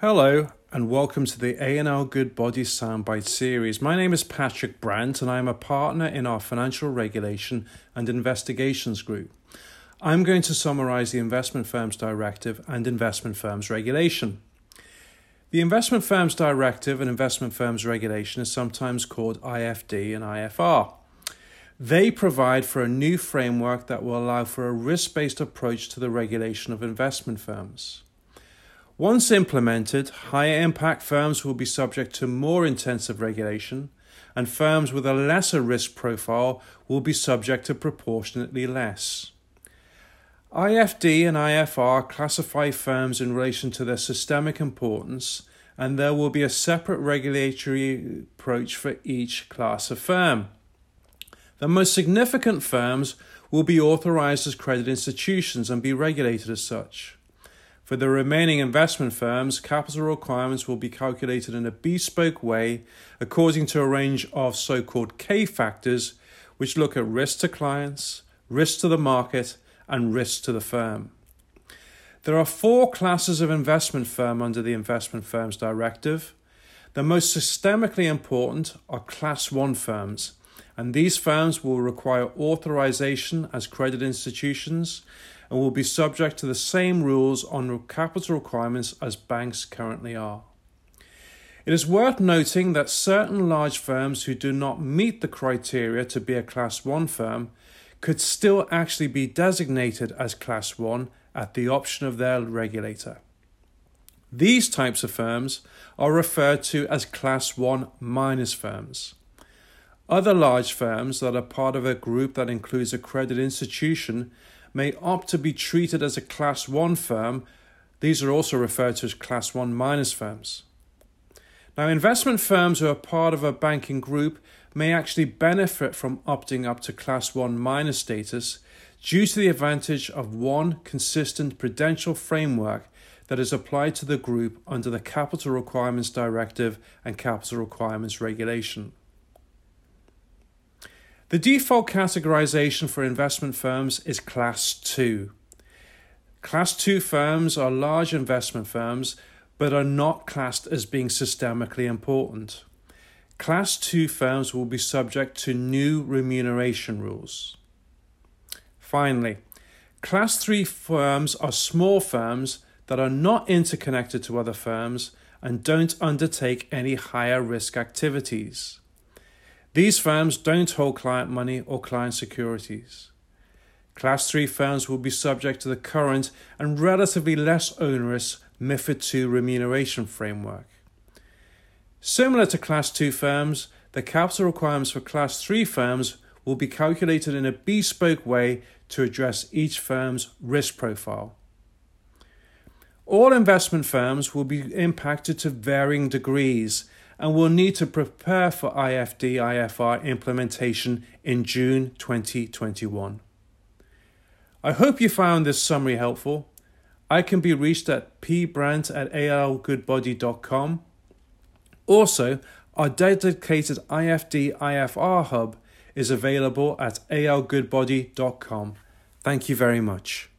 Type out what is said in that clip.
Hello, and welcome to the A&L Goodbody Soundbite series. My name is Patrick Brandt, and I am a partner in our Financial Regulation and Investigations Group. I'm going to summarize the Investment Firms Directive and Investment Firms Regulation. The Investment Firms Directive and Investment Firms Regulation is sometimes called IFD and IFR. They provide for a new framework that will allow for a risk based approach to the regulation of investment firms. Once implemented, higher impact firms will be subject to more intensive regulation, and firms with a lesser risk profile will be subject to proportionately less. IFD and IFR classify firms in relation to their systemic importance, and there will be a separate regulatory approach for each class of firm. The most significant firms will be authorized as credit institutions and be regulated as such. For the remaining investment firms, capital requirements will be calculated in a bespoke way according to a range of so called K factors, which look at risk to clients, risk to the market, and risk to the firm. There are four classes of investment firm under the Investment Firms Directive. The most systemically important are Class 1 firms, and these firms will require authorization as credit institutions and will be subject to the same rules on capital requirements as banks currently are. It is worth noting that certain large firms who do not meet the criteria to be a Class 1 firm could still actually be designated as Class 1 at the option of their regulator. These types of firms are referred to as Class 1 minus firms. Other large firms that are part of a group that includes a credit institution may opt to be treated as a Class 1 firm. These are also referred to as Class 1 minus firms. Now, investment firms who are part of a banking group may actually benefit from opting up to Class 1 minus status due to the advantage of one consistent prudential framework that is applied to the group under the Capital Requirements Directive and Capital Requirements Regulation. The default categorization for investment firms is Class 2. Class 2 firms are large investment firms but are not classed as being systemically important. Class 2 firms will be subject to new remuneration rules. Finally, Class 3 firms are small firms that are not interconnected to other firms and don't undertake any higher risk activities. These firms don't hold client money or client securities. Class 3 firms will be subject to the current and relatively less onerous MIFID II remuneration framework. Similar to Class 2 firms, the capital requirements for Class 3 firms will be calculated in a bespoke way to address each firm's risk profile. All investment firms will be impacted to varying degrees and will need to prepare for IFD IFR implementation in June 2021. I hope you found this summary helpful. I can be reached at pbrandt at algoodbody.com. Also, our dedicated IFD IFR hub is available at algoodbody.com. Thank you very much.